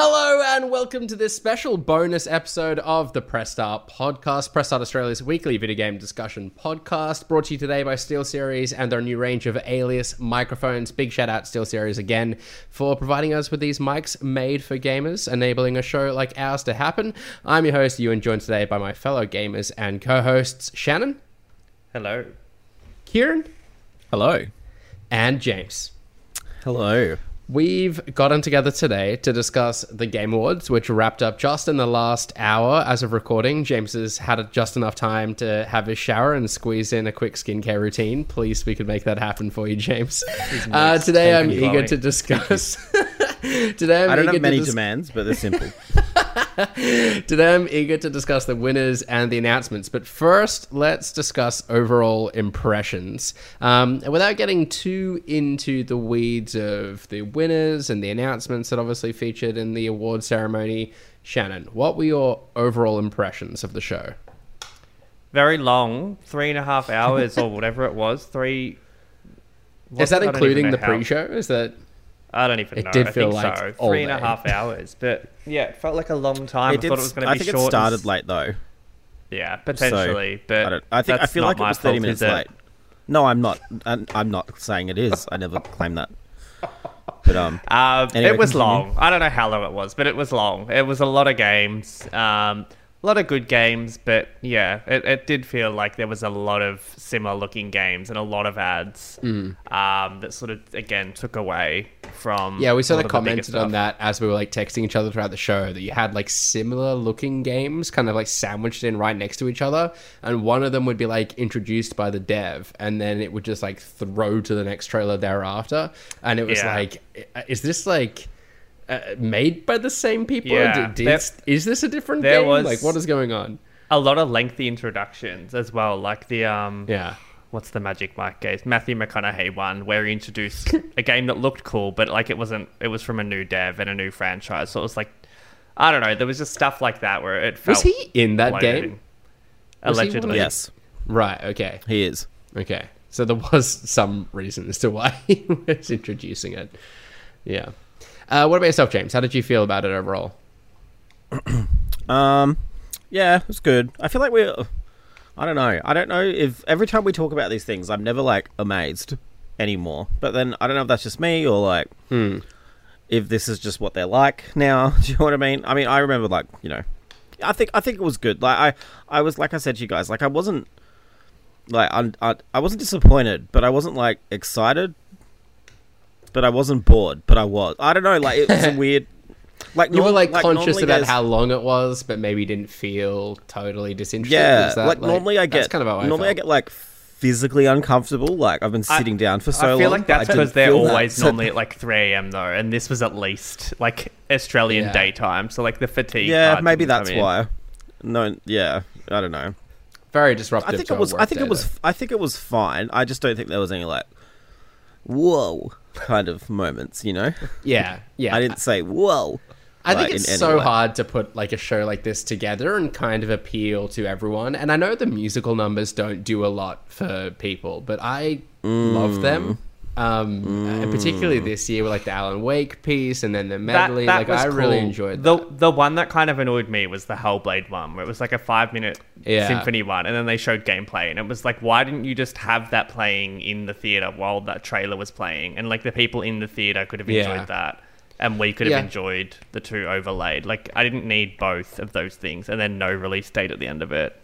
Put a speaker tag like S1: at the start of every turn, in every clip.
S1: Hello and welcome to this special bonus episode of the Press Start podcast, Press Start Australia's weekly video game discussion podcast, brought to you today by SteelSeries and their new range of Alias microphones. Big shout out SteelSeries again for providing us with these mics made for gamers, enabling a show like ours to happen. I'm your host, Ewan, joined today by my fellow gamers and co-hosts Shannon,
S2: Hello.
S1: Kieran,
S3: Hello.
S1: and James.
S3: Hello.
S1: We've gotten together today to discuss the Game Awards, which wrapped up just in the last hour as of recording. James has had just enough time to have his shower and squeeze in a quick skincare routine. Please, we could make that happen for you, James. Uh, today, I'm eager to discuss. today, I'm
S3: I don't
S1: eager
S3: have many demands, but they're simple.
S1: Today I'm eager to discuss the winners and the announcements, but first let's discuss overall impressions. Um, without getting too into the weeds of the winners and the announcements that obviously featured in the award ceremony, Shannon, what were your overall impressions of the show?
S2: Very long, three and a half hours or whatever it was. Three.
S1: Is that
S2: I don't even
S1: including the pre-show? Is that
S2: I don't even
S1: It
S2: know.
S1: did
S2: I
S1: feel
S2: think
S1: like
S2: so.
S1: all
S2: Three and a
S1: day.
S2: half hours, but yeah, it felt like a long time.
S3: It
S2: I
S3: did,
S2: thought it was going to be short.
S3: I
S2: be
S3: think
S2: short.
S3: it started late though.
S2: Yeah, potentially, but
S3: I, don't, I think I feel like it was thirty
S2: fault,
S3: minutes late. No, I'm not. I'm, I'm not saying it is. I never claimed that. But um,
S2: Um,
S3: Anyway,
S2: it was
S3: continue.
S2: long. I don't know how long it was, but it was long. It was a lot of games. Um, a lot of good games, but yeah, it, it did feel like there was a lot of similar looking games and a lot of ads
S3: Mm.
S2: um, that sort of, again, took away from.
S1: Yeah, we sort of commented on that as we were like texting each other throughout the show that you had like similar looking games kind of like sandwiched in right next to each other, and one of them would be like introduced by the dev, and then it would just like throw to the next trailer thereafter, and it was
S2: Yeah.
S1: like, is this like uh, made by the same people?
S2: Yeah,
S1: Did-
S2: there-
S1: is, is this a different game?
S2: was-
S1: Like, what is going on?
S2: A lot of lengthy introductions as well, like the. Um,
S1: Yeah.
S2: What's the Magic Mike game? Matthew McConaughey one where he introduced a game that looked cool, but like it wasn't. It was from a new dev and a new franchise, so it was like, I don't know. There was just stuff like that where it felt.
S1: Was he in that
S2: bloated
S1: game?
S2: and-
S1: Was he one of
S2: Allegedly,
S3: yes,
S1: Right. Okay.
S3: he is.
S1: Okay. So there was some reason as to why he was introducing it. Yeah. Uh, what about yourself, James? How did you feel about it overall?
S3: Um, yeah, it was good. I feel like we're. I don't know. I don't know if every time we talk about these things, I'm never like amazed anymore. But then I don't know if that's just me or like
S1: Hmm.
S3: if this is just what they're like now. Do you know what I mean? I mean, I remember like you know, I think I think it was good. Like I I was like I said to you guys, like I wasn't like I I, I wasn't disappointed, but I wasn't like excited. But I wasn't bored, but I was. I don't know, like it was a weird. Like
S1: You were
S3: norm-
S1: like, conscious about how long it was, but maybe didn't feel totally disinterested.
S3: Yeah,
S1: that,
S3: like, normally I get
S1: kind of how I
S3: normally I get like physically uncomfortable. Like I've been
S2: I-
S3: sitting down for so long.
S2: I
S3: long.
S2: feel like
S3: but
S2: that's because they're
S3: feel that.
S2: always normally at like 3 a.m. though, and this was at least like Australian
S1: Yeah.
S2: daytime, so like the fatigue.
S3: yeah,
S2: part
S3: maybe
S2: didn't come
S3: that's
S2: in.
S3: why. No, yeah, I don't know.
S1: very disruptive.
S3: I think
S1: to
S3: it was. I think it was.
S1: though.
S3: I think it was fine. I just don't think there was any like, whoa, kind of moments. You know,
S1: Yeah, yeah.
S3: I didn't say whoa.
S1: I
S3: like,
S1: think it's so
S3: way.
S1: hard to put like a show like this together and kind of appeal to everyone. And I know the musical numbers don't do a lot for people, but I love them. Um, and particularly this year with like the Alan Wake piece and then the medley. like I really enjoyed
S2: the
S1: that.
S2: the one that kind of annoyed me was the Hellblade one, where it was like a five minute
S1: Yeah.
S2: symphony one, and then they showed gameplay, and it was like, why didn't you just have that playing in the theater while that trailer was playing, and like the people in the theater could have enjoyed
S1: Yeah.
S2: that, and we could have
S1: Yeah.
S2: enjoyed the two overlaid. Like I didn't need both of those things, and then no release date at the end of it.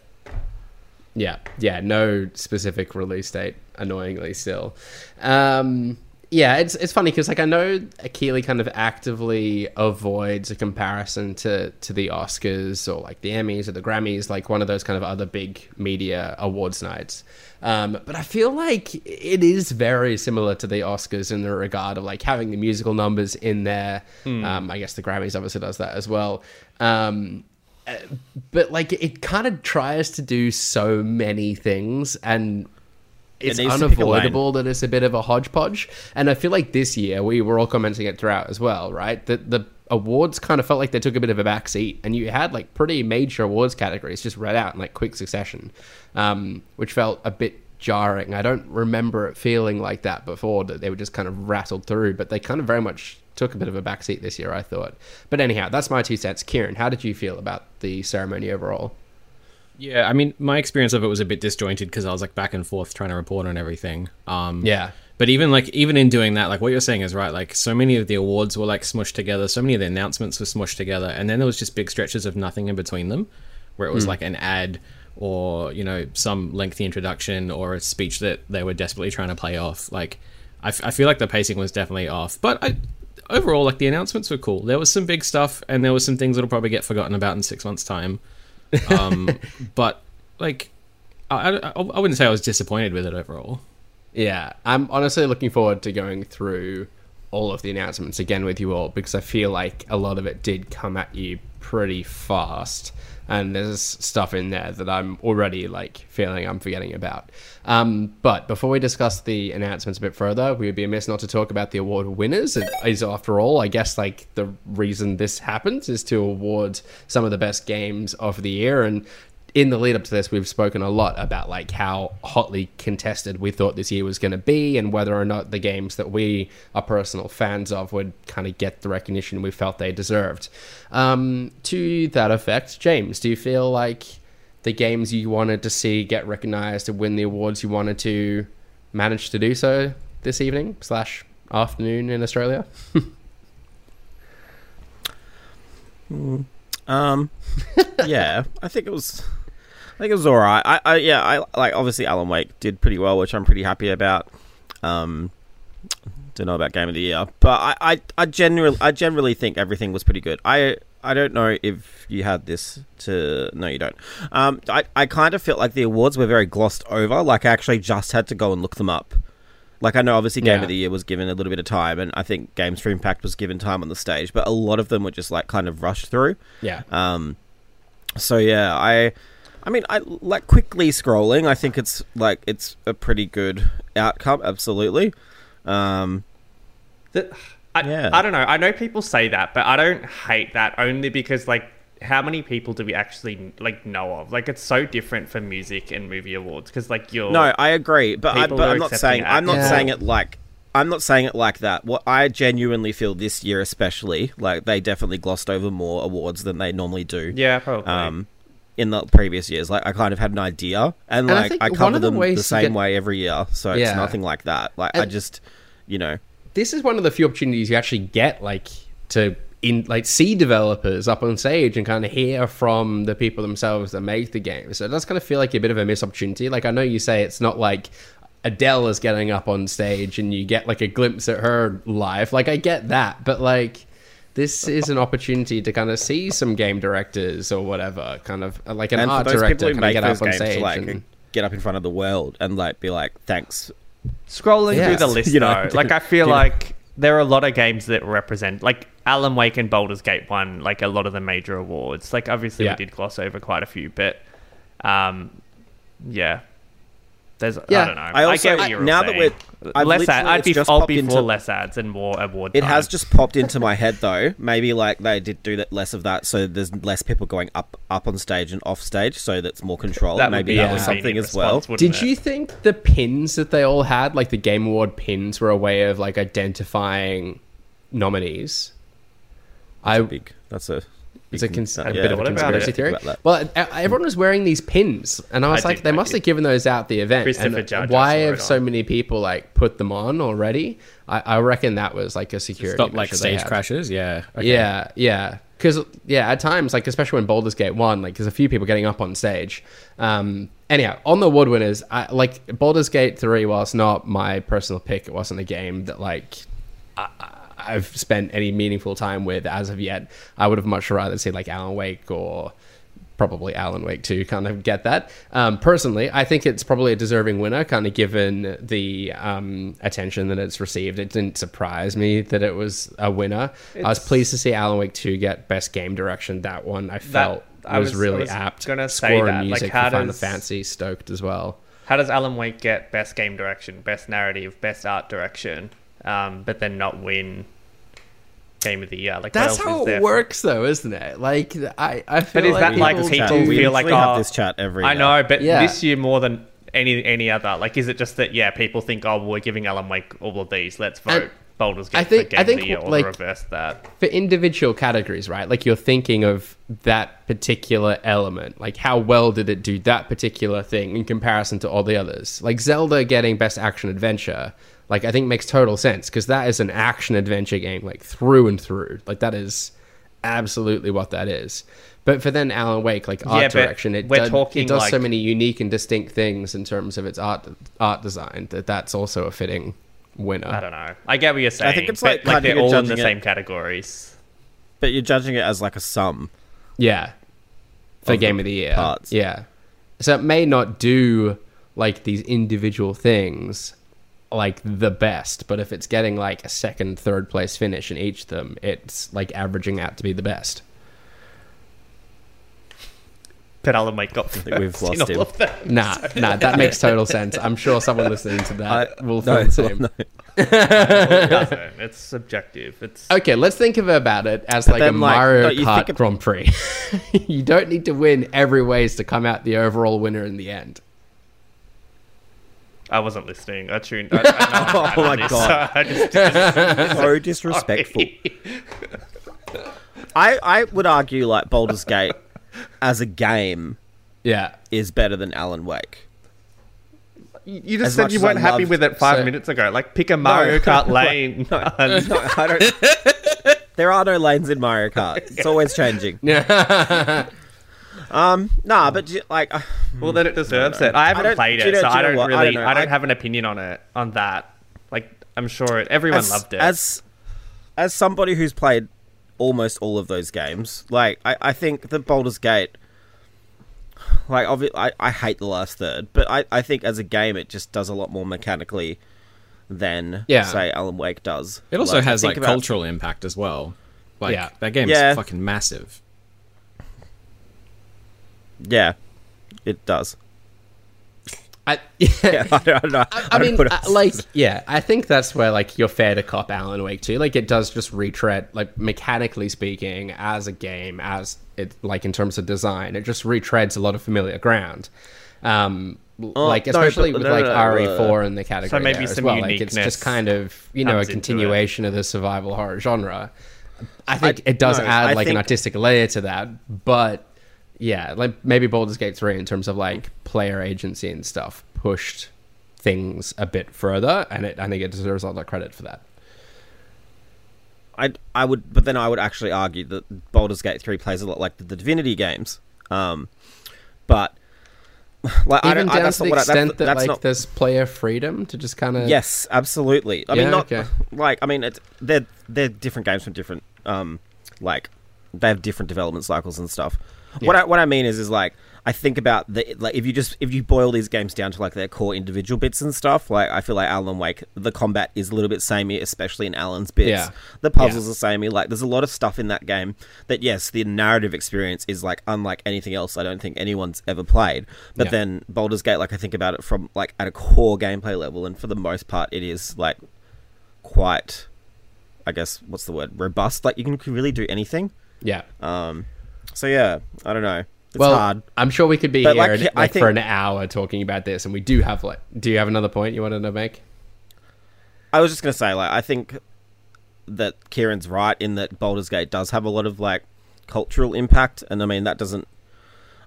S1: Yeah, yeah, no specific release date. Annoyingly, still. Um, yeah, it's it's funny because like I know Keighley kind of actively avoids a comparison to to the Oscars or like the Emmys or the Grammys, like one of those kind of other big media awards nights. Um, but I feel like it is very similar to the Oscars in the regard of like having the musical numbers in there. Um, I guess the Grammys obviously does that as well. Um, uh, but like it kind of tries to do so many things and it's
S3: needs to pick a lane.
S1: unavoidable that it's a bit of a hodgepodge and i feel like this year we were all commenting it throughout as well right that the awards kind of felt like they took a bit of a back seat and you had like pretty major awards categories just read out in like quick succession um, which felt a bit jarring i don't remember it feeling like that before that they were just kind of rattled through but they kind of very much took a bit of a backseat this year, I thought. But anyhow, that's my two cents. Kieran, how did you feel about the ceremony overall?
S4: Yeah, I mean, my experience of it was a bit disjointed because I was like back and forth trying to report on everything. Um,
S1: Yeah.
S4: But even like even in doing that, like what you're saying is right. Like so many of the awards were like smushed together. So many of the announcements were smushed together, and then there was just big stretches of nothing in between them, where it was like an ad or you know some lengthy introduction or a speech that they were desperately trying to play off. Like I, f- I feel like the pacing was definitely off, but I, overall like the announcements were cool. There was some big stuff, and there was some things that'll probably get forgotten about in six months' time. Um, but like I, I, I wouldn't say I was disappointed with it overall.
S1: Yeah, I'm honestly looking forward to going through all of the announcements again with you all because I feel like a lot of it did come at you pretty fast, and there's stuff in there that I'm already like feeling I'm forgetting about. Um, but before we discuss the announcements a bit further, we would be amiss not to talk about the award winners. It is, after all, I guess like the reason this happens is to award some of the best games of the year and in the lead up to this, we've spoken a lot about like how hotly contested we thought this year was going to be, and whether or not the games that we are personal fans of would kind of get the recognition we felt they deserved. Um, to that effect, James, do you feel like the games you wanted to see get recognized and win the awards you wanted to manage to do so this evening slash afternoon in Australia?
S3: Um, yeah, I think it was. I think it was all right. I, I yeah, I like obviously Alan Wake did pretty well, which I'm pretty happy about. Um, don't know about game of the year, but I, I, I generally I generally think everything was pretty good. I I don't know if you had this to no you don't. Um, I I kind of felt like the awards were very glossed over. Like I actually just had to go and look them up. Like I know obviously Game
S1: Yeah.
S3: of the Year was given a little bit of time, and I think Games for Impact was given time on the stage, but a lot of them were just like kind of rushed through.
S1: Yeah.
S3: Um, so yeah, I, I mean, I like quickly scrolling. I think it's like it's a pretty good outcome. Absolutely. Um,
S2: The- I,
S3: Yeah.
S2: I don't know. I know people say that, but I don't hate that only because like how many people do we actually like know of? Like it's so different for music and movie awards because like you're
S3: no, I agree, but, I, but I'm not saying
S2: it.
S3: I'm not
S1: Yeah.
S3: saying it like. I'm not saying it like that. What I genuinely feel this year, especially, like they definitely glossed over more awards than they normally do.
S2: yeah probably
S3: Um, in the previous years, like I kind of had an idea, and
S1: And
S3: like I,
S1: one
S3: cover
S1: of the
S3: them the same
S1: get-
S3: way every year, so
S1: Yeah.
S3: it's nothing like that. Like I just, you know,
S1: this is one of the few opportunities you actually get like to in like see developers up on stage and kind of hear from the people themselves that make the game. So it does kind of feel like a bit of a missed opportunity. Like i know you say it's not like adele is getting up on stage and you get like a glimpse at her live like i get that but like this is an opportunity to kind of see some game directors or whatever kind of like an
S3: and
S1: art director
S3: people who
S1: kind of get up on
S3: games
S1: stage
S3: like
S1: and,
S3: get up in front of the world and like be like, thanks.
S2: scrolling
S1: Yeah.
S2: through the list
S3: You know,
S2: though like i feel
S3: you know.
S2: like there are a lot of games that represent like alan wake and Baldur's gate won like a lot of the major awards like obviously
S1: Yeah.
S2: we did gloss over quite a few but um yeah there's
S1: Yeah.
S2: i don't know
S3: I
S2: i,
S3: also-
S2: get what you're
S3: now that we're- I've
S2: less ad, i'd be
S3: just
S2: i'll
S3: popped
S2: be
S3: into-
S2: for less ads and more award
S3: It
S2: time.
S3: has just popped into my head though. Maybe like they did do that less of that, so there's less people going up up on stage and off stage, so that's more control.
S2: That
S3: Maybe
S2: be
S3: that was something as well.
S2: response, wouldn't
S1: Did
S2: it?
S1: you think the pins that they all had, like the Game Award pins, were a way of like identifying nominees? I
S3: Big. That's a.
S1: it's a, cons-
S3: uh,
S1: a
S3: yeah,
S1: bit of a conspiracy theory.
S3: About that.
S1: Well, everyone was wearing these pins, and I was
S2: I
S1: like,
S2: did-
S1: they
S2: I
S1: must
S2: did.
S1: have given those out at the event. And
S2: Judge,
S1: why have so many people like put them on already? I, I reckon that was like a security.
S4: Stop like stage crashes. Yeah. okay.
S1: Yeah, yeah. Because yeah, at times, like especially when Baldur's Gate one, like there's a few people getting up on stage. Um, anyhow, on the award winners, I, like Baldur's Gate three, whilst not my personal pick, it wasn't a game that like I, I- I've spent any meaningful time with as of yet. I would have much rather seen like Alan Wake or probably Alan Wake to kind of get that. Um, personally, I think it's probably a deserving winner, kind of given the um, attention that it's received. It didn't surprise me that it was a winner. I was pleased to see Alan Wake 2 get best game direction. That one I felt
S2: I
S1: was,
S2: was-
S1: really
S2: I was
S1: apt.
S2: gonna say
S1: Score
S2: that,
S1: and
S2: like,
S1: music
S2: how
S1: for Final
S2: does-
S1: Fantasy stoked as well.
S2: How does Alan Wake get best game direction, best narrative, best art direction, um, but then not win game of the year? Like
S1: That's how it works, though, isn't it? Like I, I feel
S2: But is
S1: like
S2: that like
S1: people
S2: people.
S3: We
S2: feel like
S3: literally have
S2: oh,
S3: this chat every
S2: I know, but
S1: Yeah.
S2: this year more than any any other. Like, is it just that yeah, people think oh we're giving Alan Wake all of these, let's vote.
S1: And,
S2: Baldur's Gate
S1: I think- I
S2: of
S1: think,
S2: the Year or
S1: like-
S2: reverse that.
S1: for individual categories, right? Like you're thinking of that particular element. Like how well did it do that particular thing in comparison to all the others? Like Zelda getting best action adventure, like I think makes total sense because that is an action adventure game like through and through. Like that is absolutely what that is. But for then Alan Wake, like art
S2: Yeah,
S1: direction, it,
S2: we're
S1: does,
S2: talking,
S1: it does so many unique and distinct things in terms of its art art design that that's also a fitting winner.
S2: I don't know. I get what you're saying.
S3: I think it's
S2: but,
S3: like
S2: they're all in the
S3: it-
S2: same categories.
S3: But you're judging it as like a sum.
S1: Yeah. For
S3: Of the
S1: game of the year.
S3: parts.
S1: Yeah. So it may not do like these individual things like the best, but if it's getting like a second, third place finish in each of them, it's like averaging out to be the best.
S2: But Alan Wake got
S3: think we've
S2: first in
S3: lost
S2: all
S3: him.
S2: of them.
S1: Nah, nah, that makes total sense. I'm sure someone listening to that
S3: I-
S1: will feel
S3: no,
S1: the same.
S3: no.
S2: It doesn't. It's subjective. It's
S1: Okay, let's think of about it as like a
S3: like,
S1: Mario
S3: no,
S1: Kart
S3: think of-
S1: Grand Prix. you don't need to win every ways to come out the overall winner in the end.
S2: I wasn't listening. I tuned. I, I know I'm
S3: Oh my
S2: bad
S3: God.
S2: so I just didn't-
S3: so disrespectful. I, I would argue like Baldur's Gate as a game
S1: Yeah.
S3: is better than Alan Wake.
S2: You just
S3: As
S2: said you weren't happy
S3: loved-
S2: with it five
S1: so-
S2: minutes ago. Like, pick a Mario Kart lane.
S3: No, I don't. there are no lanes in Mario Kart. It's always changing.
S1: Yeah.
S3: Um, nah, but like, uh,
S2: well, then it deserves it. I haven't
S3: don't-
S2: played
S3: do you
S2: it,
S3: know-
S2: so
S3: do you
S2: I don't
S3: what? I
S2: really.
S3: don't
S2: I don't,
S3: I-
S2: have an opinion on it on that. Like, I'm sure it, everyone
S3: as,
S2: loved it.
S3: as as somebody who's played almost all of those games, like I, I think the Baldur's Gate, like obvi- I, I hate the last third, but I, I think as a game it just does a lot more mechanically than
S1: Yeah.
S3: say Alan Wake does.
S4: It also
S3: Like,
S4: has like
S3: about-
S4: cultural impact as well. Like
S1: Yeah.
S4: that game's
S3: Yeah.
S4: fucking massive.
S3: Yeah, it does.
S1: I,
S3: Yeah, I don't, I don't know.
S1: I,
S3: don't
S1: mean,
S3: know what
S1: uh,
S3: else-
S1: like, yeah, I think that's where like you're fair to cop Alan Wake too. Like, it does just retread, like mechanically speaking, as a game, as it like in terms of design, it just retreads a lot of familiar ground. Um, like
S3: Oh, no,
S1: especially
S3: but-
S1: with
S3: no,
S1: like
S3: no, no,
S1: RE4 in the category
S2: maybe
S1: there as
S2: some
S1: well. Like, it's just kind of you know a
S2: comes into it.
S1: continuation of the survival horror genre. I think
S3: I-
S1: it does
S3: no,
S1: add
S3: I
S1: like an artistic layer to that, but yeah, like maybe Baldur's Gate 3 in terms of like player agency and stuff pushed things a bit further, and it, I think it deserves a lot of credit for that.
S3: I I would, but then I would actually argue that Baldur's Gate three plays a lot like the, the Divinity games. Um, but like I
S1: Even
S3: I,
S1: down
S3: that's
S1: to the
S3: what I,
S1: extent
S3: that's,
S1: that
S3: that's
S1: like
S3: not.
S1: there's player freedom to just kind of
S3: Yes, absolutely. I
S1: Yeah,
S3: mean, not
S1: okay.
S3: like I mean, it's, they're they're different games from different um, like they have different development cycles and stuff. What I what I mean is is like I think about the like if you just if you boil these games down to like their core individual bits and stuff. Like I feel like Alan Wake, the combat is a little bit samey, especially in Alan's bits.
S1: Yeah.
S3: The puzzles are samey. Like there's a lot of stuff in that game that yes, the narrative experience is like unlike anything else. I don't think anyone's ever played. But
S1: Yeah.
S3: then Baldur's Gate, like I think about it from like at a core gameplay level, and for the most part, it is like quite, I guess, what's the word? Robust. Like you can really do anything.
S1: yeah.
S3: Um, so yeah, I don't know. It's
S1: well,
S3: hard.
S1: I'm sure we could be
S3: But,
S1: here
S3: like,
S1: like,
S3: I
S1: for an hour talking about this, and we do have like. Do you have another point you wanted to make?
S3: I was just gonna say, like, I think that Kieran's right in that Baldur's Gate does have a lot of like cultural impact, and I mean that doesn't.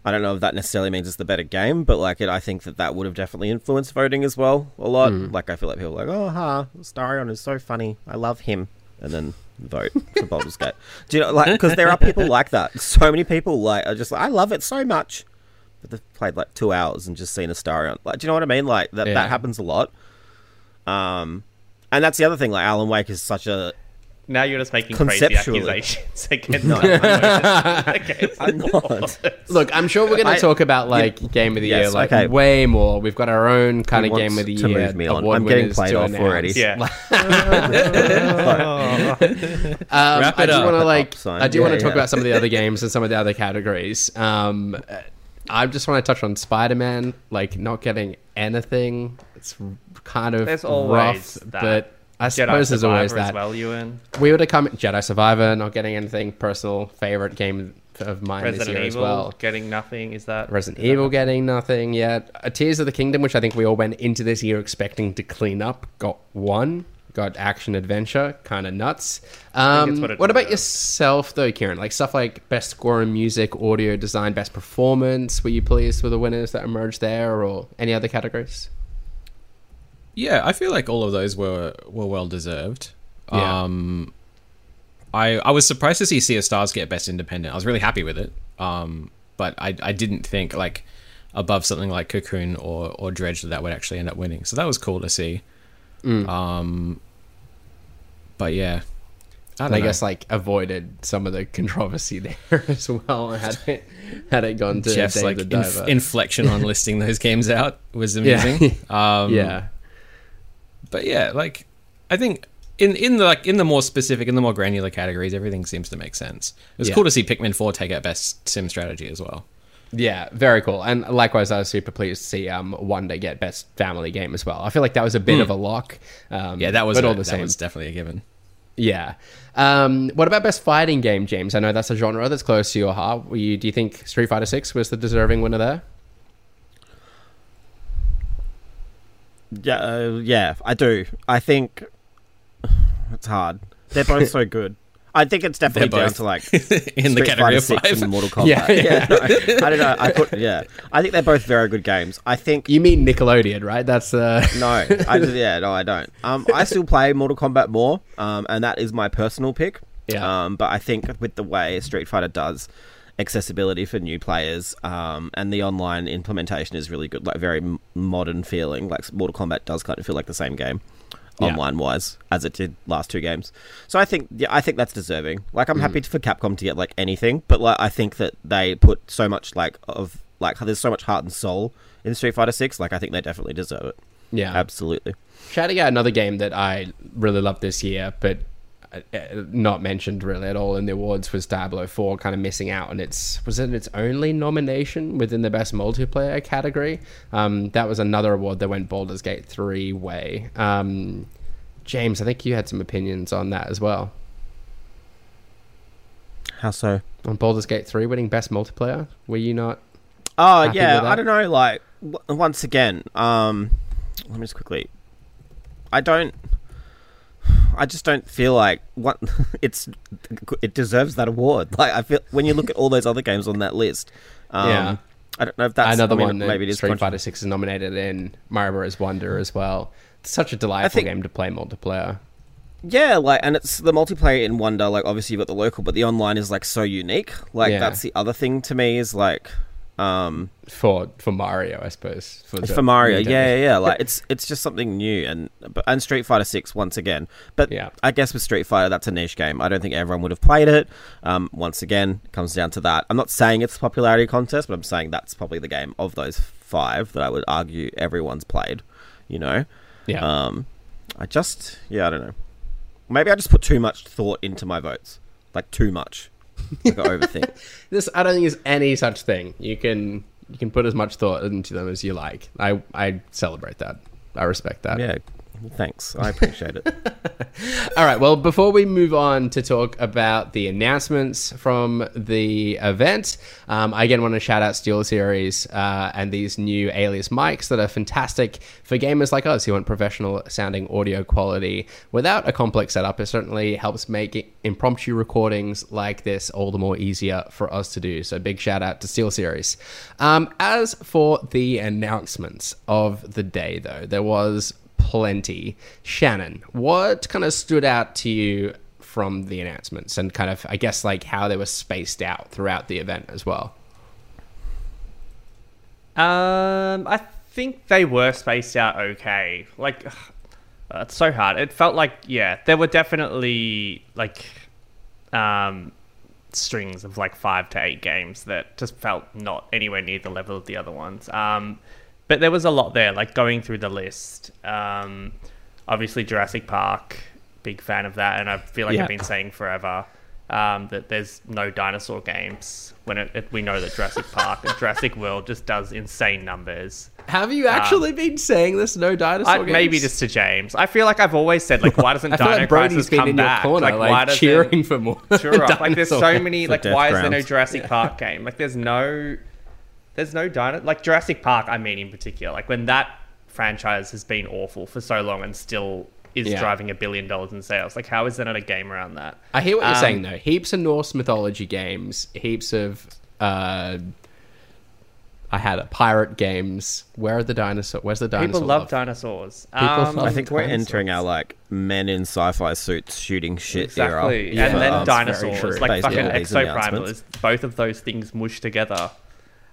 S3: I don't know if that necessarily means it's the better game, but like it, I think that that would have definitely influenced voting as well a lot. Hmm. Like I feel like people are like, oh, ha, Starion is so funny, I love him, and then vote for Baldur's Gate. Do you know, like, because there are people like that. So many people like are just like, I love it so much, but they've played like two hours and just seen Astarion. Like, do you know what I mean? Like that
S1: Yeah.
S3: that happens a lot. Um, and that's the other thing. Like Alan Wake is such a.
S2: now you're just making crazy accusations against
S3: No,
S2: against
S3: I'm not.
S1: Look, I'm sure we're going to talk about like game of the
S3: Yes,
S1: year like
S3: okay.
S1: way more. We've got our own kind
S3: Who
S1: of game of the
S3: to
S1: year
S3: move me on?
S1: award
S3: I'm getting
S1: winners
S3: played
S1: to
S3: off already.
S1: announce.
S2: Yeah.
S1: Um,
S4: Wrap
S1: I
S4: it
S1: just
S4: up.
S1: want to like,
S3: Sign.
S1: I do
S3: Yeah,
S1: want to talk
S3: yeah.
S1: about some of the other games and some of the other categories. Um, I just want to touch on Spider-Man, like not getting anything. It's kind of
S2: There's
S1: rough,
S2: that.
S1: but I
S2: Jedi
S1: suppose there's always that.
S2: as well, Ewan.
S1: We would have come Jedi Survivor, not getting anything. Personal favorite game of mine this year
S2: Evil
S1: as well.
S2: getting nothing. Is that
S1: Resident
S2: is that-
S1: Evil getting nothing yet. A Tears of the Kingdom, which I think we all went into this year expecting to clean up, got one. got action adventure, kind of nuts. Um, what
S2: what
S1: about
S2: deserves.
S1: yourself though, Kieran? Like stuff like best score in music, audio design, best performance. Were you pleased with the winners that emerged there, or any other categories?
S4: Yeah, I feel like all of those were were well deserved.
S1: Yeah.
S4: Um, I I was surprised to see Sea of Stars get best independent. I was really happy with it. Um, but I I didn't think like above something like Cocoon or or Dredge that that would actually end up winning. So that was cool to see. Um, but yeah, I
S1: And I
S4: know.
S1: guess like avoided some of the controversy there as well. Had it had it gone to
S4: Jeff's
S1: Dave
S4: like
S1: the
S4: inf- inflection on listing those games out was
S1: Yeah.
S4: Um,
S1: yeah,
S4: but yeah, like I think in in the like in the more specific, in the more granular categories, everything seems to make sense. It was
S1: Yeah.
S4: cool to see Pikmin Four take out best sim strategy as well.
S1: yeah, very cool. And likewise, I was super pleased to see um Wonder get best family game as well. I feel like that was a bit of a lock. Um.
S4: Yeah, that was
S1: but
S4: a-
S1: all the same.
S4: was definitely a given.
S1: Yeah. Um, what about best fighting game, James? I know that's a genre that's close to your heart. Were you, do you think Street Fighter Six was the deserving winner there?
S3: Yeah, uh, yeah, I do. I think it's hard. They're both so good. I think it's definitely down to like
S4: in the
S3: Street
S4: category
S3: Fighter
S4: of
S3: 6
S4: five.
S3: and Mortal Kombat.
S1: Yeah, yeah.
S3: no, I don't know. I put yeah. I think they're both very good games. I think
S1: You mean Nickelodeon, right? That's uh
S3: no. I just, yeah, no, I don't. Um, I still play Mortal Kombat more. Um, and that is my personal pick.
S1: Yeah.
S3: Um, but I think with the way Street Fighter does accessibility for new players, um, and the online implementation is really good, like very modern feeling. Like Mortal Kombat does kind of feel like the same game.
S1: Yeah.
S3: Online wise, as it did last two games, so I think yeah, I think that's deserving. Like I'm happy for Capcom to get like anything, but like I think that they put so much like of like there's so much heart and soul in Street Fighter Six. Like I think they definitely deserve it.
S1: yeah.
S3: Absolutely.
S1: Shouting out another game that I really loved this year, but not mentioned really at all in the awards was Diablo 4 kind of missing out on its was it its only nomination within the best multiplayer category um, that was another award that went Baldur's Gate 3 way um, James I think you had some opinions on that as well
S3: How so?
S1: on Baldur's Gate 3 winning best multiplayer were you not
S3: Oh yeah? I don't know. Like w- once again, um, let me just quickly. I don't. I just don't feel like what it's. It deserves that award. Like I feel when you look at all those other games on that list. Um,
S1: Yeah.
S3: I don't know if that's
S1: another
S3: I mean,
S1: one That
S3: maybe it is
S1: Street Fighter Six is nominated in Mario Bros Wonder as well it's such a delightful
S3: think-
S1: game to play multiplayer
S3: Yeah, like, and it's the multiplayer in Wonder. Like, obviously you've got the local, but the online is like so unique. Like,
S1: Yeah.
S3: that's the other thing to me is like, um,
S1: for for Mario, I suppose. For,
S3: for Mario, yeah, yeah, yeah. Like it's it's just something new, and and Street Fighter Six once again. But
S1: Yeah.
S3: I guess with Street Fighter, that's a niche game. I don't think everyone would have played it. Um, once again, it comes down to that. I'm not saying it's a popularity contest, but I'm saying that's probably the game of those five that I would argue everyone's played. You know,
S1: yeah.
S3: um, I just yeah, I don't know. Maybe I just put too much thought into my votes, like too much. I overthink.
S1: this I don't think is any such thing. You can you can put as much thought into them as you like. I I celebrate that. I respect that.
S3: yeah, thanks. I appreciate it.
S1: All right. Well, before we move on to talk about the announcements from the event, um, I again want to shout out Steel Series uh, and these new Alias mics that are fantastic for gamers like us who want professional sounding audio quality without a complex setup. It certainly helps make impromptu recordings like this all the more easier for us to do. So, big shout out to Steel Series. Um, as for the announcements of the day, though, there was plenty. Shannon, what kind of stood out to you from the announcements and kind of, I guess, like how they were spaced out throughout the event as well?
S2: Um, I think they were spaced out okay. Like, ugh, it's so hard. It felt like yeah, there were definitely like um strings of like five to eight games that just felt not anywhere near the level of the other ones. Um, but there was a lot there. Like going through the list. Um, obviously Jurassic Park, big fan of that, and I feel like
S1: Yeah.
S2: I've been saying forever. Um, that there's no dinosaur games when it, it, we know that Jurassic Park and Jurassic World just does insane numbers.
S1: Have you actually been saying this? No dinosaur
S2: I, maybe just to James. I feel like I've always said like, why doesn't
S1: I feel
S2: Dino
S1: like
S2: Crisis
S1: been
S2: come
S1: in
S2: back?
S1: your corner,
S2: like,
S1: like,
S2: why doesn't
S1: cheering for more.
S2: Sure, like there's so many. Like,
S3: Death
S2: why is there no
S3: Grounds.
S2: Jurassic Park game? Like, there's no, there's no dino. Like Jurassic Park, I mean in particular. Like when that franchise has been awful for so long and still is
S1: Yeah.
S2: driving a billion dollars in sales. Like, how is there not a game around that?
S1: I hear what you're
S2: Um,
S1: saying though. Heaps of Norse mythology games, heaps of uh I had it. Pirate games. Where are the dinosaur? Where's the dinosaur?
S2: People love dinosaurs.
S1: People
S2: Um,
S1: love
S3: I think we're entering our like men in sci-fi suits shooting shit era.
S2: Exactly.
S1: Yeah,
S2: and then
S1: that's very
S2: dinosaurs. Like fucking
S3: on these
S2: exoprimal both of those things mushed together.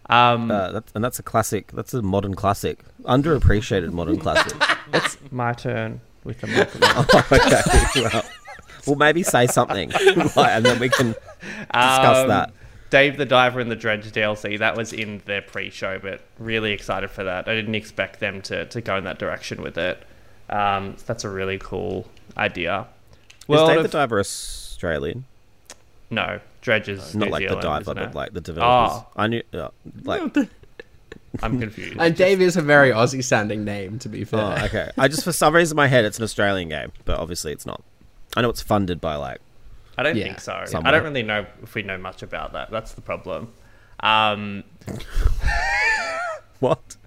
S2: Um,
S3: Uh, that's, and that's a classic. That's a modern classic, underappreciated modern classic.
S2: it's my turn with the microphone.
S3: Oh, okay, well, well, maybe say something, like, and then we can discuss
S2: Um,
S3: that.
S2: Dave the Diver and the Dredge DLC, that was in their pre show, but really excited for that. I didn't expect them to, to go in that direction with it. Um, that's a really cool idea.
S3: Is Dave
S2: of-
S3: the Diver Australian?
S2: No, Dredge is
S3: Not
S2: New
S3: like
S2: Zealand,
S3: the diver, but like the developers.
S2: Oh.
S3: I knew, uh, like,
S2: I'm confused.
S1: And Dave is a very Aussie sounding name, to be fair.
S3: oh, okay. I just for some reason in my head it's an Australian game, but obviously it's not. I know it's funded by like
S2: I don't
S1: Yeah,
S2: think so. I don't really know if we know much about that. That's the problem. Um,
S3: what?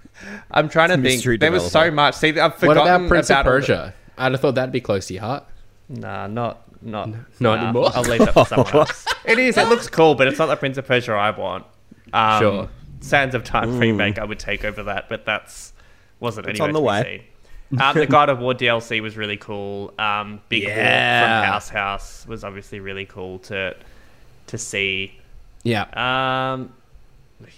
S2: I'm trying to think.
S3: mystery
S2: There was so much. See, I've
S1: what
S2: forgotten
S1: about Prince of
S2: about all the-
S1: Persia? I'd have thought that'd be close to your heart.
S2: Nah, not not
S1: Not
S2: nah,
S1: anymore?
S2: I'll leave that for someone else. It is. It looks cool, but it's not the Prince of Persia I want. Um,
S1: Sure.
S2: Sands of Time remake, I would take over that, but that's wasn't
S3: It's
S2: anywhere
S3: on the
S2: to be
S3: way.
S2: seen. Um, the God of War DLC was really cool. Um, Big Walk
S1: Yeah.
S2: from House House was obviously really cool to to see.
S1: Yeah.
S2: Um,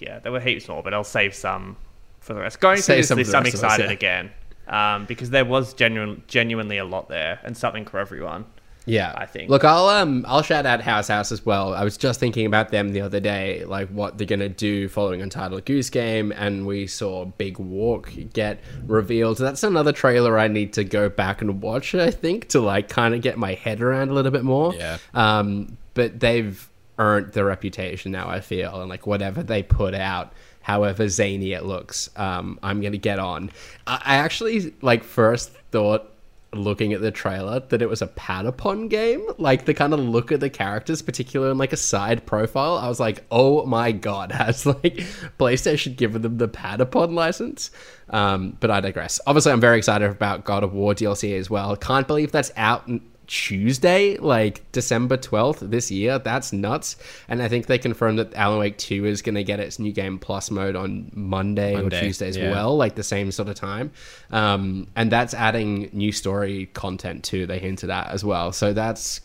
S2: yeah, there were heaps more, but I'll save some for the rest. Going through
S1: Save
S2: this
S1: some for
S2: list, I'm
S1: rest of us,
S2: excited
S1: yeah.
S2: again um, because there was genuine, genuinely a lot there and something for everyone.
S1: Yeah,
S2: I think.
S1: Look, I'll um, I'll shout out House House as well. I was just thinking about them the other day, like what they're gonna do following Untitled Goose Game, and we saw Big Walk get revealed. That's another trailer I need to go back and watch. I think to like kind of get my head around a little bit more.
S4: Yeah.
S1: Um, but they've earned the reputation now. I feel, and like whatever they put out. However zany it looks, um, I'm gonna get on. I, I actually like first thought looking at the trailer that it was a Patapon game. Like the kind of look of the characters, particularly in like a side profile. I was like, oh my god, has like PlayStation given them the Patapon license? Um, but I digress. Obviously, I'm very excited about God of War DLC as well. Can't believe that's out. N- Tuesday, like December 12th this year. That's nuts. And I think they confirmed that Alan Wake 2 is going to get its new game plus mode on Monday,
S4: Monday,
S1: or Tuesday as
S4: yeah.
S1: well, like the same sort of time. Um, and that's adding new story content too, they hinted at as well. So that's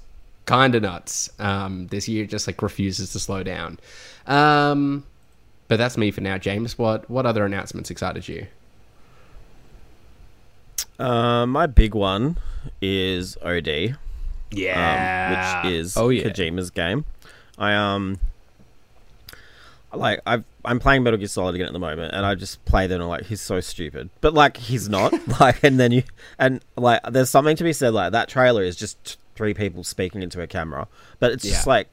S1: kind of nuts. Um, this year just like refuses to slow down. Um, but that's me for now, James. What what other announcements excited you?
S3: Uh, my big one is OD, um,
S1: Yeah.
S3: which is
S4: Oh, yeah.
S3: Kojima's game. I um, like I've I'm playing Metal Gear Solid again at the moment, and I just play them and I'm like he's so stupid, but like he's not. like, and then you and like there's something to be said. Like that trailer is just t- three people speaking into a camera, but it's just like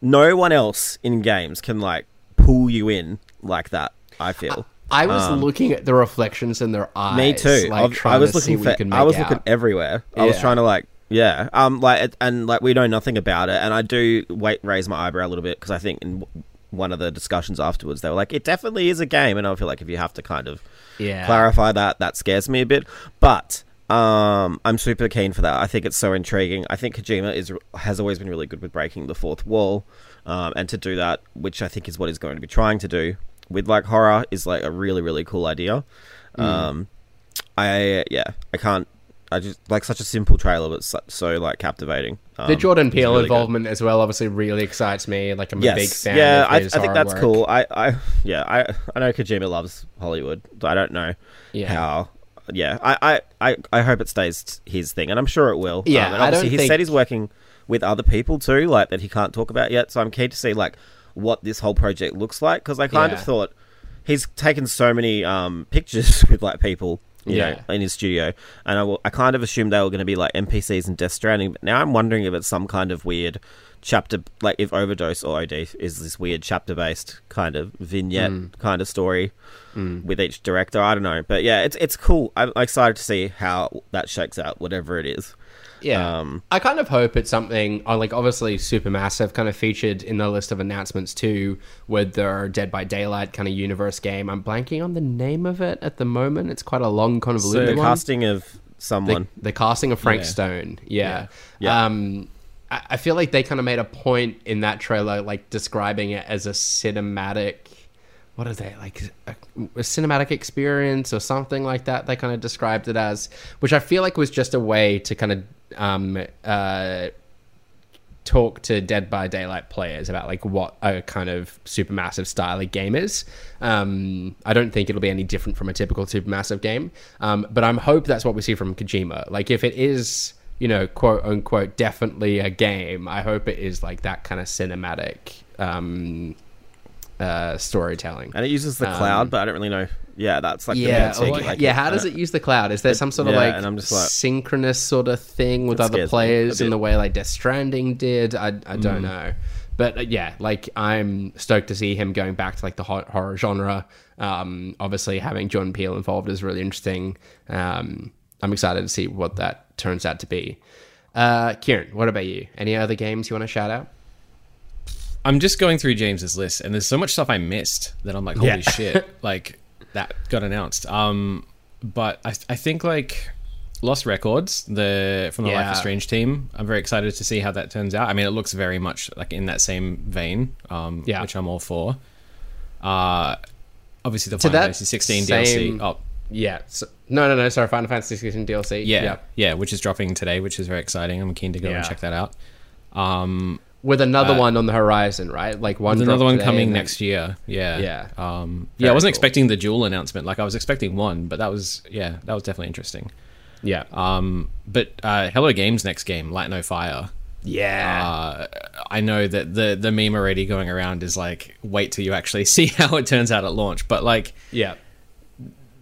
S3: no one else in games can like pull you in like that. I feel.
S1: I was looking at the reflections in their eyes.
S3: Um, Me too.
S1: Like,
S3: I was looking for. I was
S1: out.
S3: looking everywhere. I was trying to like, yeah, um, like, and like we know nothing about it, and I do wait raise my eyebrow a little bit because I think in one of the discussions afterwards they were like, it definitely is a game, and I feel like if you have to kind of
S1: Yeah.
S3: clarify that, that scares me a bit, but. Um, I'm super keen for that. I think it's so intriguing. I think Kojima is has always been really good with breaking the fourth wall, um, and to do that, which I think is what he's going to be trying to do with like horror, is like a really really cool idea. Um, I yeah, I can't. I just like such a simple trailer, but so, so like captivating. Um,
S1: The Jordan Peele
S3: really good.
S1: involvement as well obviously really excites me. Like I'm
S3: Yes,
S1: a big fan.
S3: yeah,
S1: of
S3: I, I think that's
S1: work.
S3: cool. I, I yeah, I I know Kojima loves Hollywood. but I don't know
S1: Yeah.
S3: how. Yeah, I, I, I, I hope it stays his thing, and I'm sure it will.
S1: Yeah,
S3: um, and
S1: I don't
S3: he
S1: think-
S3: said he's working with other people too, like that he can't talk about yet. So I'm keen to see like what this whole project looks like because I kind
S1: Yeah.
S3: of thought he's taken so many um, pictures with like people. You
S1: Yeah.
S3: know, in his studio, and I, will, I kind of assumed they were going to be like NPCs and Death Stranding. But now I'm wondering if it's some kind of weird chapter, like if Overdose or OD is this weird chapter-based kind of vignette
S1: Mm.
S3: kind of story with each director. I don't know, but yeah, it's it's cool. I'm excited to see how that shakes out, whatever it is.
S1: Yeah.
S3: Um,
S1: I kind of hope it's something, uh, like, obviously, Supermassive kind of featured in the list of announcements too, with their Dead by Daylight kind of universe game. I'm blanking on the name of it at the moment. It's quite a long,
S3: So
S1: convoluted
S3: the
S1: one.
S3: casting of someone.
S1: The, the casting of Frank
S4: Yeah.
S1: Stone. Yeah.
S3: Yeah.
S1: Um, I, I feel like they kind of made a point in that trailer, like describing it as a cinematic. What that like? A, a cinematic experience or something like that. They kind of described it as, which I feel like was just a way to kind of um, uh, talk to Dead by Daylight players about like what a kind of supermassive style of game is. Um, I don't think it'll be any different from a typical supermassive game, um, but I'm hope that's what we see from Kojima. Like if it is, you know, quote unquote, definitely a game, I hope it is like that kind of cinematic um, uh, storytelling.
S3: and it uses the
S1: Um,
S3: cloud, but I don't really know. Yeah, that's like
S1: Yeah,
S3: the main
S1: or-
S3: Like,
S1: yeah. How does it use the cloud? Is there some sort of
S3: yeah,
S1: like,
S3: and I'm just like-
S1: synchronous sort of thing with other
S3: scares me a
S1: players in the way like Death Stranding did? I, I
S3: Mm.
S1: don't know, but uh, yeah, like I'm stoked to see him going back to like the hor- horror genre. Um, obviously, having John Peele involved is really interesting. Um, I'm excited to see what that turns out to be. Uh, Kieran, what about you? Any other games you want to shout out?
S4: I'm just going through James's list, and there's so much stuff I missed that I'm like, holy
S1: Yeah.
S4: shit! Like that got announced. Um, but I, I think like Lost Records, the from the Life
S1: Yeah.
S4: is Strange team. I'm very excited to see how that turns out. I mean, it looks very much like in that same vein, um,
S1: Yeah.
S4: which I'm all for. Uh, obviously the
S1: To
S4: Final Fantasy 16
S1: same-
S4: DLC. Oh,
S1: Yeah. So, no, no, no. Sorry, Final Fantasy 16 DLC.
S4: yeah, yeah, which is dropping today, which is very exciting. I'm keen to go
S2: Yeah.
S4: and check that out. Um,
S1: With another
S4: Uh,
S1: one on the horizon, right? Like one.
S4: Another one coming next year. Yeah.
S1: Yeah.
S4: Um, yeah, I wasn't
S1: cool.
S4: expecting the dual announcement. Like I was expecting one, but that was yeah, that was definitely interesting.
S1: Yeah.
S4: Um, but uh, Hello Games next game, Light No Fire.
S1: yeah.
S4: Uh, I know that the the meme already going around is like, wait till you actually see how it turns out at launch. But like,
S1: yeah.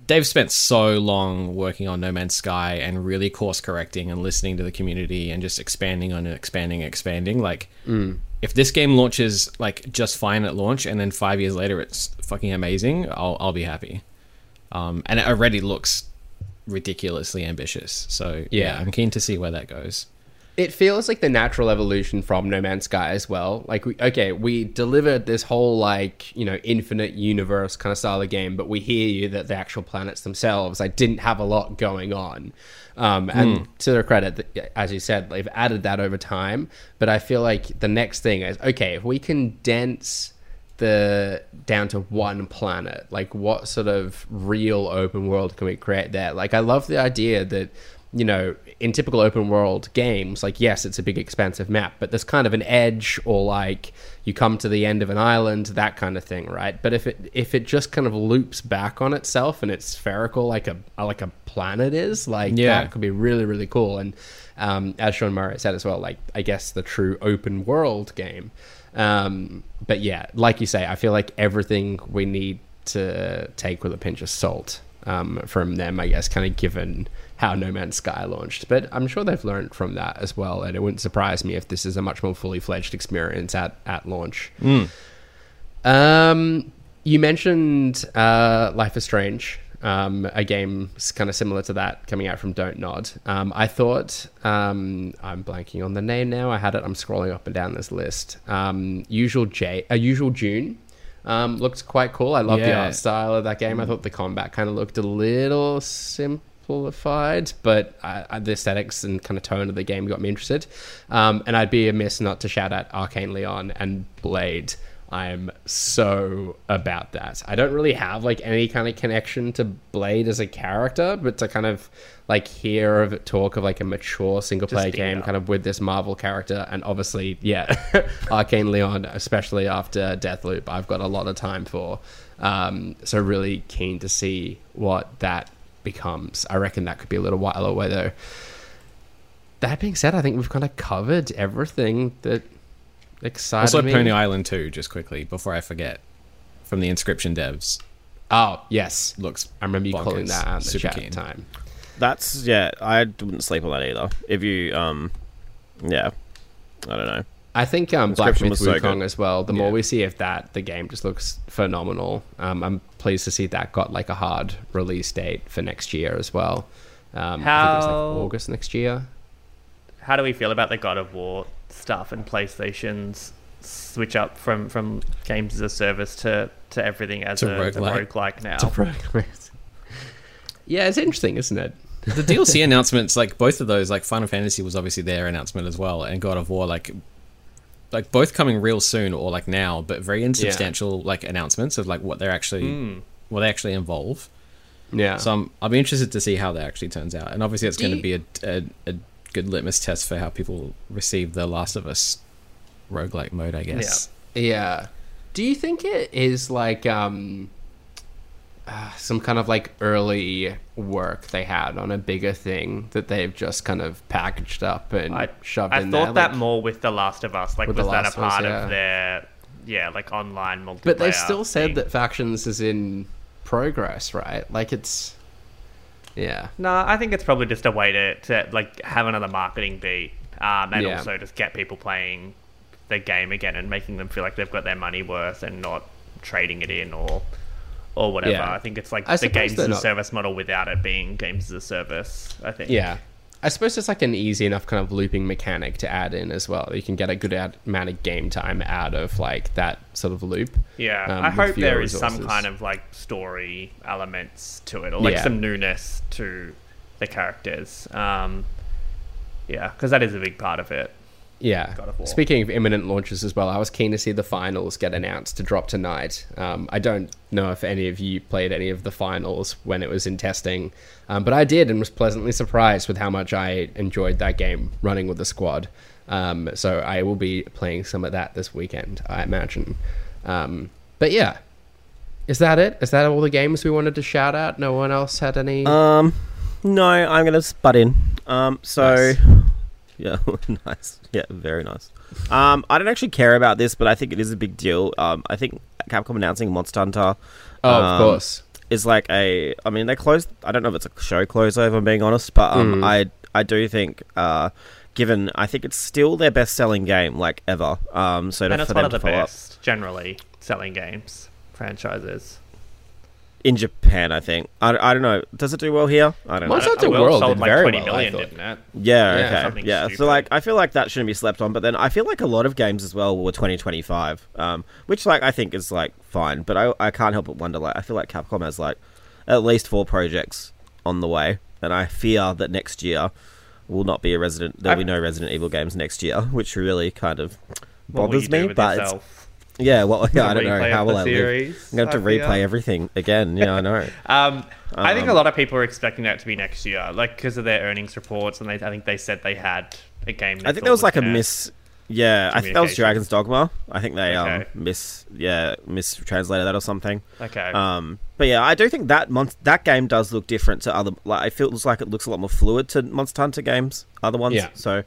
S4: They've spent so long working on No Man's Sky and really course correcting and listening to the community and just expanding on expanding, expanding. Like, if this game launches like just fine at launch and then five years later it's fucking amazing, I'll I'll be happy. Um, and it already looks ridiculously ambitious. So yeah,
S1: Yeah.
S4: I'm keen to see where that goes.
S1: It feels like the natural evolution from No Man's Sky as well. Like, we, okay, we delivered this whole, like, you know, infinite universe kind of style of game, but we hear you that the actual planets themselves, like, didn't have a lot going on. Um, and to their credit, as you said, they've added that over time. But I feel like the next thing is, okay, if we condense the down to one planet like what sort of real open world can we create there like i love the idea that you know in typical open world games like yes it's a big expansive map but there's kind of an edge or like you come to the end of an island that kind of thing right? But if it if it just kind of loops back on itself and it's spherical like a like a planet is like
S4: Yeah.
S1: that could be really really cool. And um, as Sean Murray said as well like I guess the true open world game. Um, but yeah, like you say, I feel like everything we need to take with a pinch of salt um, from them, I guess, kind of given how No Man's Sky launched. But I'm sure they've learned from that as well, and it wouldn't surprise me if this is a much more fully fledged experience at, at launch. Um, you mentioned uh, Life is Strange, um, a game kind of similar to that coming out from Don't Nod. Um, I thought um, I'm blanking on the name now. I had it. I'm scrolling up and down this list. Um, Usual J, uh, Usual June. Um, looked quite cool. I love the art style of that game. I thought the combat kind of looked a little simplified, but the aesthetics and kind of tone of the game got me interested. Um, and I'd be amiss not to shout out Arkane Lyon and Blade. I'm so about that. I don't really have like any kind of connection to Blade as a character, but to kind of like hear of it talk of like a mature single player game,
S2: email.
S1: kind of with this Marvel character, and obviously, yeah, Arkane Lyon, especially after Deathloop, I've got a lot of time for. Um, so really keen to see what that becomes. I reckon that could be a little while away though. That being said, I think we've kind of covered everything that excited me.
S4: Also,
S1: me.
S4: Pony Island 2, just quickly before I forget, from the Inscryption devs,
S1: Oh yes,
S4: looks
S1: I remember you calling that out in the
S4: Super
S1: chat
S4: keen.
S1: time.
S3: That's yeah. I wouldn't sleep on that either. If you um, yeah, I don't know.
S1: I think um, Black
S3: Inscryption
S1: Myth
S3: was so
S1: Wukong
S3: good.
S1: as well. The more we see of that, the game just looks phenomenal. Um, I'm pleased to see that got like a hard release date for next year as well. Um, I think it's like
S2: How-
S1: August next year.
S2: How do we feel about the God of War stuff and PlayStation's switch up from, from games as a service to, to everything as
S4: To
S2: a, a
S4: roguelike.
S2: roguelike now?
S1: yeah, it's interesting, isn't it?
S4: the DLC announcements, like both of those, like Final Fantasy was obviously their announcement as well, and God of War, like, like both coming real soon or like now, but very insubstantial like announcements of like what they're actually what they actually involve.
S1: Yeah.
S4: So I'm, I'll be interested to see how that actually turns out, and obviously it's going to be a, a a good litmus test for how people receive the Last of Us roguelike mode, I guess.
S1: Yeah. Do you think it is like um uh, some kind of like early work they had on a bigger thing that they've just kind of packaged up and
S2: I,
S1: shoved
S2: I
S1: in
S2: thought that
S1: like-
S2: more with The Last of Us. Like, was that a
S1: of Us,
S2: part
S1: yeah.
S2: of their, yeah, like online multiplayer?
S1: But they still said
S2: thing?
S1: that factions is in progress, right? Like it's yeah.
S2: No, I think it's probably just a way to, to like have another marketing beat, um, and
S1: Yeah.
S2: also just get people playing the game again and making them feel like they've got their money worth and not trading it in or or whatever.
S1: Yeah.
S2: I think it's like
S1: I
S2: the games as a
S1: not-
S2: service model without it being games as a service. I think.
S1: Yeah. I suppose it's like an easy enough kind of looping mechanic to add in as well. You can get a good amount of game time out of like that sort of loop.
S2: Yeah,
S1: um,
S2: I hope there is some kind of like story elements to it, or like
S1: Yeah.
S2: some newness to the characters. Um, yeah, because that is a big part of it.
S1: Yeah.
S2: God of War.
S1: Speaking of imminent launches as well, I was keen to see the finals get announced to drop tonight. Um, I don't know if any of you played any of the finals when it was in testing, um, but I did and was pleasantly surprised with how much I enjoyed that game running with the squad. Um, so I will be playing some of that this weekend, I imagine. Um, but yeah. Is that it? Is that all the games we wanted to shout out? No one else had any?
S3: Um, no, I'm gonna butt in. Um, so
S1: Nice.
S3: yeah, nice. Yeah, very nice. Um, I don't actually care about this, but I think it is a big deal. Um, I think Capcom announcing Monster Hunter.
S1: oh, of
S3: um,
S1: course.
S3: is like a. I mean, they closed. I don't know if it's a show closer, if I'm being honest, but um,
S1: Mm.
S3: I I do think, uh, given I think it's still their best selling game like ever. Um, so to,
S2: and it's
S3: for
S2: one
S3: them
S2: of the
S3: to follow up
S2: best generally selling games franchises.
S3: In Japan, I think. I, I don't know. Does it do well here? I don't know.
S1: Monster
S2: Uh,
S1: Hunter
S2: World
S1: World
S2: sold
S1: did
S2: like
S1: very
S2: 20
S1: well,
S2: million, didn't it?
S3: Yeah,
S1: Yeah,
S3: okay.
S2: something
S3: Yeah, so like I feel like that shouldn't be slept on, but then I feel like a lot of games as well were 2025, um, which like I think is like fine, but I I can't help but wonder like I feel like Capcom has like at least four projects on the way, and I fear that next year will not be a Resident there'll be no Resident Evil games next year, which really kind of bothers me,
S2: with
S3: but it's,
S2: yourself?
S3: Yeah, well yeah, I don't know how will I live. I'm going to have to replay everything again. Yeah, I know.
S2: Um, I think a
S3: Um,
S2: lot of people are expecting that to be next year, like because of their earnings reports, and they, I think they said they had a game.
S3: I think there was like a miss. Yeah, I think that was Dragon's Dogma. I think they um
S2: Okay.
S3: miss yeah mistranslated that or something.
S2: Okay.
S3: Um, but yeah, I do think that mon- that game does look different to other. Like, I feel it feels like it looks a lot more fluid to Monster Hunter games, other ones.
S1: Yeah.
S3: So,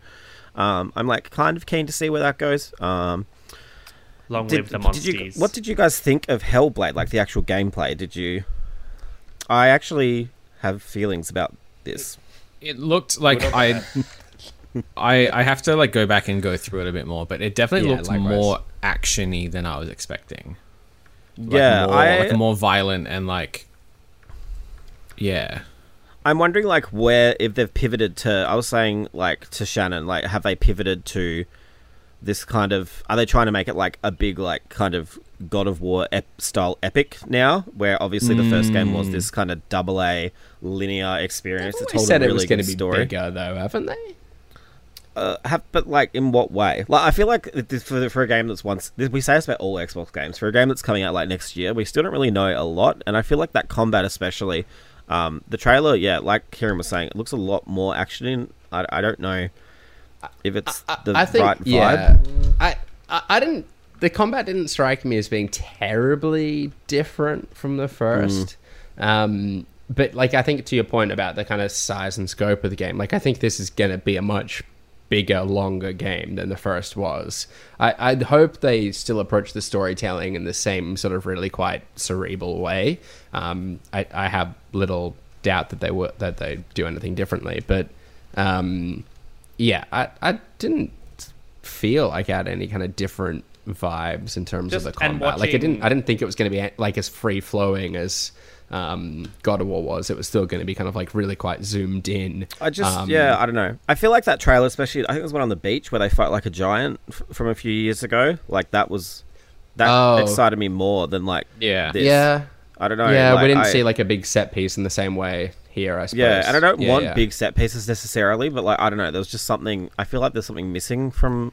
S3: um, I'm like kind of keen to see where that goes. Um,
S2: Long
S3: did,
S2: live the
S3: did you, what did you guys think of Hellblade? Like the actual gameplay? Did you? I actually have feelings about this.
S4: It looked like I, I, I have to like go back and go through it a bit more, but it definitely
S1: Yeah,
S4: looked
S1: likewise.
S4: more actiony than I was expecting. Like,
S3: yeah,
S4: more,
S3: I
S4: like more violent and like, yeah.
S3: I'm wondering like where if they've pivoted to I was saying like to Shannon like have they pivoted to this kind of are they trying to make it like a big like kind of God of War ep- style epic now where obviously the first game was this kind of double A linear experience that
S1: They
S3: told
S1: said
S3: a
S1: it was going
S3: good
S1: to be
S3: story.
S1: bigger, though, haven't they?
S3: Uh, have, but like in what way? Like I feel like this, for for a game that's once we say this about all Xbox games for a game that's coming out like next year, we still don't really know a lot, and I feel like that combat especially, um, the trailer, yeah, like Kieran was saying, it looks a lot more action. In I, I don't know if it's the
S1: I think,
S3: right vibe.
S1: yeah. I, I, I didn't. The combat didn't strike me as being terribly different from the first. Um, but like, I think to your point about the kind of size and scope of the game, like I think this is going to be a much bigger, longer game than the first was. I, I'd hope they still approach the storytelling in the same sort of really quite cerebral way. Um, I, I have little doubt that they would that they do anything differently, but um, yeah, I, I didn't feel like I had any kind of different vibes in terms
S2: Just-
S1: of the combat. like I didn't I didn't think it was going to be like as free flowing as um, God of War was. It was still going to be kind of like really quite zoomed in.
S3: I just,
S1: Um,
S3: yeah, I don't know. I feel like that trailer, especially, I think it was one on the beach where they fight like a giant f- from a few years ago. Like that was that
S1: Oh.
S3: excited me more than like
S4: Yeah.
S3: this.
S1: Yeah.
S3: I don't know.
S1: yeah,
S3: like,
S1: we didn't
S3: I-
S1: see like a big set piece in the same way here. I suppose.
S3: Yeah, and I don't
S1: Yeah,
S3: want
S1: yeah.
S3: big set pieces necessarily, but like I don't know, there was just something. I feel like there's something missing from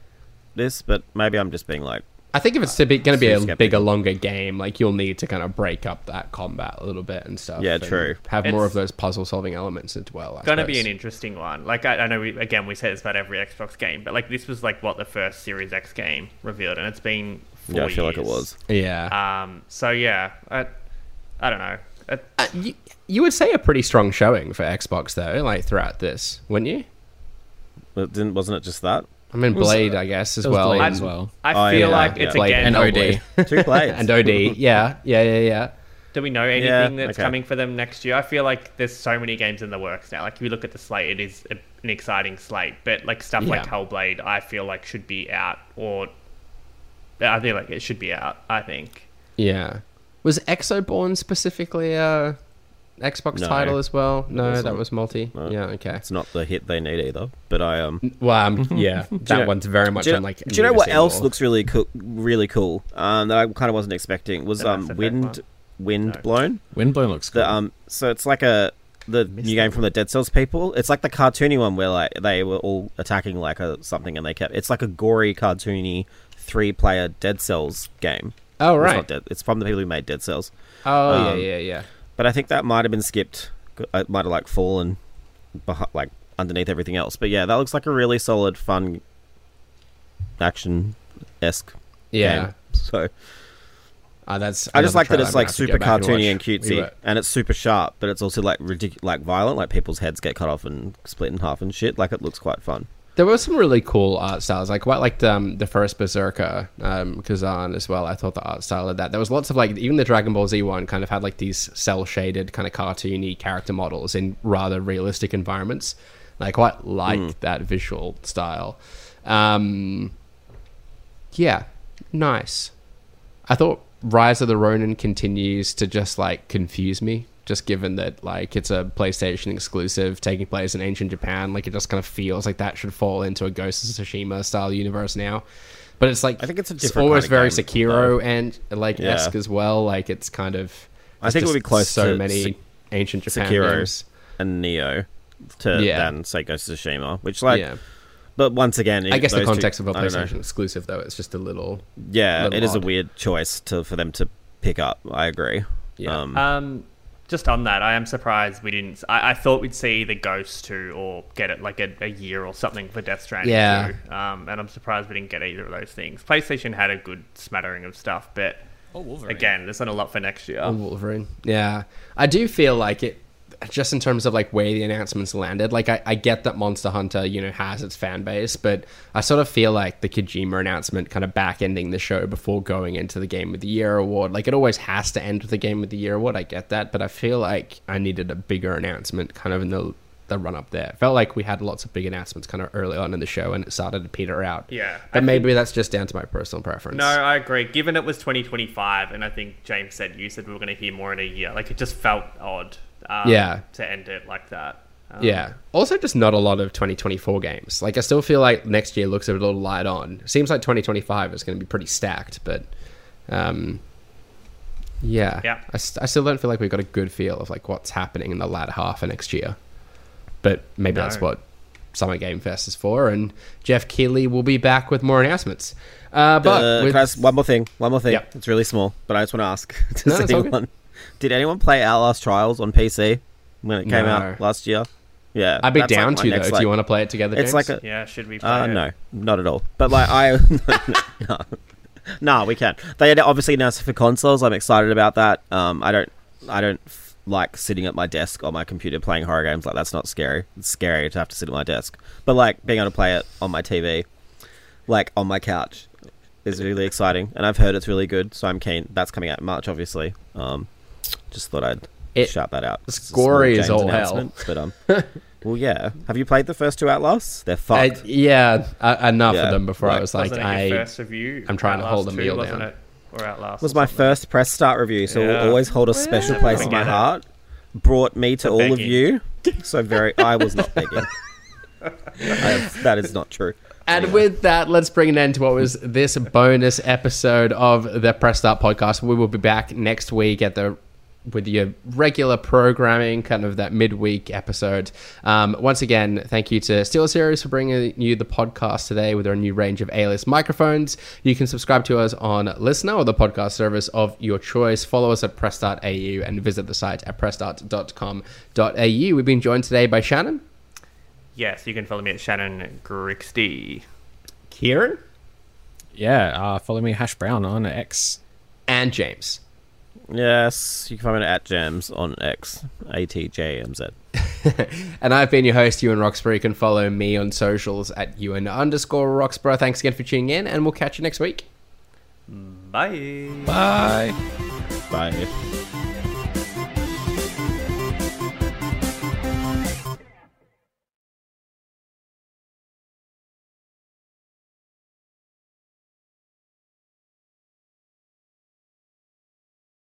S3: this, but maybe I'm just being like,
S1: I think if it's to be going to be a
S3: Super skeptical.
S1: bigger, longer game, like you'll need to kind of break up that combat a little bit and stuff.
S3: Yeah,
S1: and
S3: true.
S1: Have more of those puzzle-solving elements as well. I
S2: Gonna be an interesting one. Like I, I know, we, again, we say this about every Xbox game, but like this was like what the first Series X game revealed, and it's been. Four
S3: yeah, I feel like it was.
S1: yeah.
S2: Um. So yeah, I, I don't know. It,
S1: Uh, you, you would say a pretty strong showing for Xbox though, like throughout this, wouldn't you?
S3: But didn't wasn't it just that?
S1: I mean, Blade,
S4: uh,
S1: I guess as well,
S4: Blade
S1: and,
S4: as well.
S2: I
S3: Oh,
S2: feel
S3: yeah,
S2: like
S3: yeah.
S2: it's
S1: Blade
S2: again.
S1: and
S4: And OD.
S3: Two blades.
S1: and OD. Yeah, yeah, yeah, yeah.
S2: Do we know anything
S3: Yeah,
S2: that's
S3: okay.
S2: coming for them next year? I feel like there's so many games in the works now. Like if you look at the slate, it is a, an exciting slate. But like stuff like
S1: Yeah.
S2: Hellblade, I feel like should be out, or I feel like it should be out. I think.
S1: Yeah. Was Exoborne specifically a Xbox
S3: No,
S1: title as well? No, that
S3: wasn't.
S1: was multi.
S3: No.
S1: Yeah, okay.
S3: It's not the hit they need either. But I um.
S1: Well, um, yeah, that one's very much
S3: Do you,
S1: like.
S3: do you know what else
S1: single.
S3: looks really cool? Really cool. Um, that I kind of wasn't expecting was
S2: The
S3: um
S2: Effect
S3: wind
S2: one?
S3: wind
S2: No.
S3: blown.
S4: Windblown looks cool.
S3: The um. So it's like a the new game from the Dead Cells people. It's like the cartoony one where like they were all attacking like a something and they kept. It's like a gory cartoony three player Dead Cells game.
S1: Oh
S3: It's
S1: right.
S3: not Dead. It's from the people who made Dead Cells.
S1: Oh
S3: Um,
S1: yeah, yeah, yeah.
S3: But I think that might have been skipped. It might have like fallen, behind, like underneath everything else. But yeah, that looks like a really solid, fun, action esque
S1: Yeah.
S3: game. So
S1: Ah, that's.
S3: I just like that it's like
S1: gonna have to go
S3: super
S1: and
S3: cartoony and
S1: We
S3: cutesy,
S1: were-
S3: and it's super sharp, but it's also like ridic- like violent, like people's heads get cut off and split in half and shit. Like it looks quite fun.
S1: There were some really cool art styles. I quite liked um, the first Berserker, um, Khazan as well. I thought the art style of that. There was lots of like even the Dragon Ball Z one kind of had like these cell shaded kind of cartoony character models in rather realistic environments. And I quite liked that visual style. Um, yeah, nice. I thought Rise of the Ronin continues to just like confuse me. Just given that like it's a PlayStation exclusive taking place in ancient Japan, like it just kind of feels like that should fall into a Ghost of Tsushima style universe now. But it's like
S3: I think it's a different
S1: almost
S3: kind of
S1: very
S3: game,
S1: Sekiro and like
S3: Yeah.
S1: esque as well. Like it's kind of
S3: I think it would be close
S1: so
S3: to
S1: many
S3: Se-
S1: ancient Japan
S3: Sekiro
S1: games.
S3: and Nioh to
S1: Yeah.
S3: than say Ghost of Tsushima, which like,
S1: yeah,
S3: but once again,
S1: I guess the
S3: those two-
S1: context of a. PlayStation exclusive though, it's just a little
S3: Yeah,
S1: little
S3: it is a weird choice to for them to pick up. I agree.
S1: Yeah.
S3: Um,
S2: Um, just on that, I am surprised we didn't. I, I thought we'd see the Ghost 2 or get it like a, a year or something for Death Stranding
S1: Yeah.
S2: 2. Um, and I'm surprised we didn't get either of those things. PlayStation had a good smattering of stuff, but
S4: oh, Wolverine.
S2: again, there's not a lot for next year.
S1: Oh, Wolverine. Yeah, I do feel like it. Just in terms of like where the announcements landed, like I, I get that Monster Hunter, you know, has its fan base, but I sort of feel like the Kojima announcement kind of back ending the show before going into the Game of the Year award. Like it always has to end with the Game of the Year award. I get that, but I feel like I needed a bigger announcement kind of in the the run up there. Felt like we had lots of big announcements kind of early on in the show, and it started to peter out.
S2: Yeah,
S1: but
S2: I
S1: maybe that's just down to my personal preference.
S2: No, I agree. Given it was 2025, and I think James said you said we were going to hear more in a year, like it just felt odd. Um,
S1: Yeah.
S2: To end it like that. Um,
S1: Yeah. Also, just not a lot of 2024 games. Like, I still feel like next year looks a little light on. Seems like 2025 is going to be pretty stacked, but, um, yeah.
S2: Yeah.
S1: I, st- I still don't feel like we've got a good feel of like what's happening in the latter half of next year. But maybe
S2: No.
S1: that's what Summer Game Fest is for, and Geoff Keighley will be back with more announcements. Uh, but
S3: uh,
S1: with-
S3: can I ask one more thing. One more thing.
S1: Yep.
S3: It's really small, but I just want to ask:
S1: No,
S3: Does
S1: it's
S3: anyone? Did anyone play Outlast Trials on PC when it came
S1: No.
S3: out last year? Yeah,
S1: I'd be
S3: that's, like,
S1: down
S3: my
S1: to
S3: next,
S1: though.
S3: like-
S1: Do you want to play it together?
S3: It's
S1: James?
S3: like a
S2: Yeah, should we play
S3: Uh,
S2: it?
S3: no, not at all. But like I, no, no, we can. They had obviously announced it for consoles. I'm excited about that. Um, I don't, I don't f- like sitting at my desk on my computer playing horror games. Like that's not scary. It's scary to have to sit at my desk. But like being able to play it on my TV, like on my couch, is really exciting. And I've heard it's really good, so I'm keen. That's coming out in March, obviously. Um, just thought I'd
S1: It-
S3: shout that out. It's a
S1: gory as all hell.
S3: announcement, But um, well, yeah. Have you played the first two Outlasts? They're
S1: Uh,
S3: fucked.
S1: yeah, uh, enough
S3: Yeah,
S1: of them before I was like,
S2: wasn't
S1: I,
S2: first review
S1: I'm trying to hold the
S2: 2,
S1: meal
S2: wasn't
S1: down.
S2: It? Or Outlast.
S3: was
S2: or
S3: my first press start review, so
S2: Yeah.
S3: will always hold a special
S2: Well,
S3: place in my
S2: forget it.
S3: heart. Brought me to all of you, so very. I was not begging. I, that is not true.
S1: And with that, let's bring an end to what was this bonus episode of the Press Start podcast. We will be back next week at the with your regular programming, kind of that midweek episode. Um, once again, thank you to SteelSeries for bringing you the podcast today with our new range of A-list microphones. You can subscribe to us on LiSTNR or the podcast service of your choice. Follow us at press.au and visit the site at press.com.au. We've been joined today by Shannon,
S2: Yes, you can follow me at Shannon Grixti.
S1: Kieran,
S4: Yeah, uh, follow me Hash Brown on X.
S1: and James.
S3: Yes, you can find me at Jams on X, A T J M Z.
S1: And I've been your host, Ewan Roxburgh. You can follow me on socials at Ewan underscore Roxburgh. Thanks again for tuning in, and we'll catch you next week.
S2: Bye.
S4: Bye.
S3: Bye.